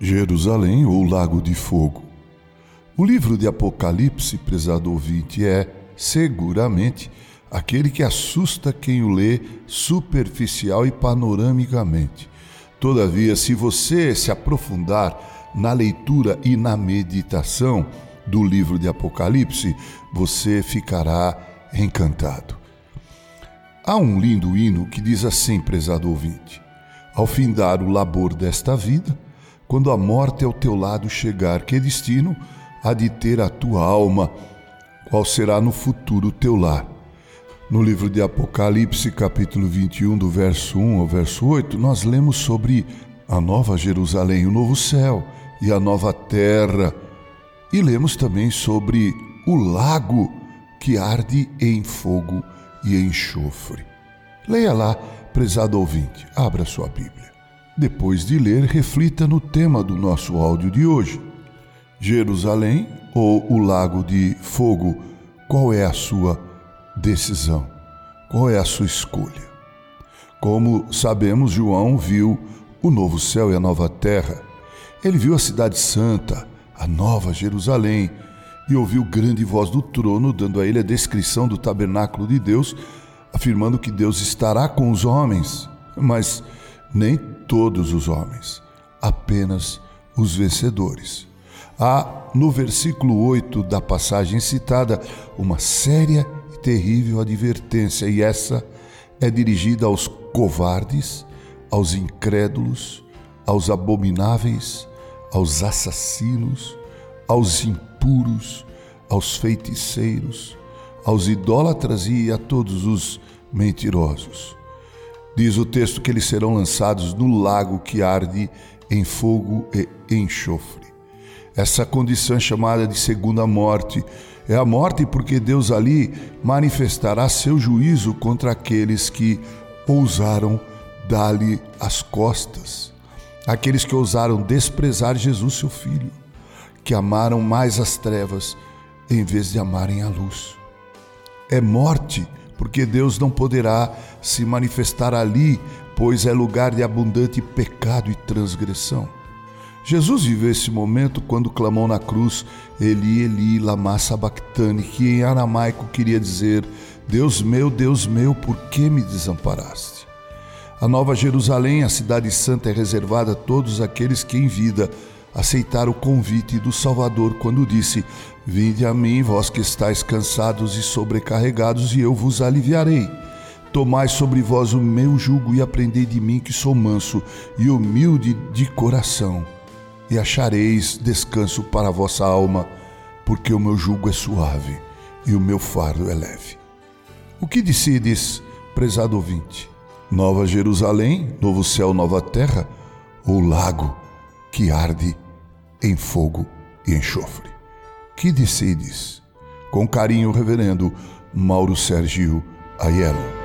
Jerusalém ou Lago de Fogo. O livro de Apocalipse, prezado ouvinte, é, seguramente, aquele que assusta quem o lê superficial e panoramicamente. Todavia, se você se aprofundar na leitura e na meditação do livro de Apocalipse, você ficará encantado. Há um lindo hino que diz assim, prezado ouvinte: Ao findar o labor desta vida, quando a morte ao teu lado chegar, que destino há de ter a tua alma? Qual será no futuro o teu lar? No livro de Apocalipse, capítulo 21, do verso 1 ao verso 8, nós lemos sobre a nova Jerusalém, o novo céu e a nova terra. E lemos também sobre o lago que arde em fogo e enxofre. Leia lá, prezado ouvinte, abra sua Bíblia. Depois de ler, reflita no tema do nosso áudio de hoje. Jerusalém ou o Lago de Fogo? Qual é a sua decisão? Qual é a sua escolha? Como sabemos, João viu o novo céu e a nova terra. Ele viu a cidade santa, a nova Jerusalém, e ouviu grande voz do trono dando a ele a descrição do tabernáculo de Deus, afirmando que Deus estará com os homens, mas nem todos os homens, apenas os vencedores. Há no versículo 8 da passagem citada uma séria e terrível advertência, e essa é dirigida aos covardes, aos incrédulos, aos abomináveis, aos assassinos, aos impuros, aos feiticeiros, aos idólatras e a todos os mentirosos. Diz o texto que eles serão lançados no lago que arde em fogo e enxofre. Essa condição chamada de segunda morte. É a morte porque Deus ali manifestará seu juízo contra aqueles que ousaram dar-lhe as costas, aqueles que ousaram desprezar Jesus, seu filho, que amaram mais as trevas em vez de amarem a luz. É morte porque Deus não poderá se manifestar ali, pois é lugar de abundante pecado e transgressão. Jesus viveu esse momento quando clamou na cruz, Eli, Eli, lama sabachthani, que em aramaico queria dizer, Deus meu, Deus meu, por que me desamparaste? A Nova Jerusalém, a cidade santa, é reservada a todos aqueles que em vida aceitaram o convite do Salvador quando disse: Vinde a mim, vós que estáis cansados e sobrecarregados, e eu vos aliviarei. Tomai sobre vós o meu jugo e aprendei de mim, que sou manso e humilde de coração, e achareis descanso para a vossa alma, porque o meu jugo é suave e o meu fardo é leve. O que decides, prezado ouvinte? Nova Jerusalém, novo céu, nova terra, ou lago que arde em fogo e enxofre? que decides? Com carinho, reverendo Mauro Sérgio Aiello.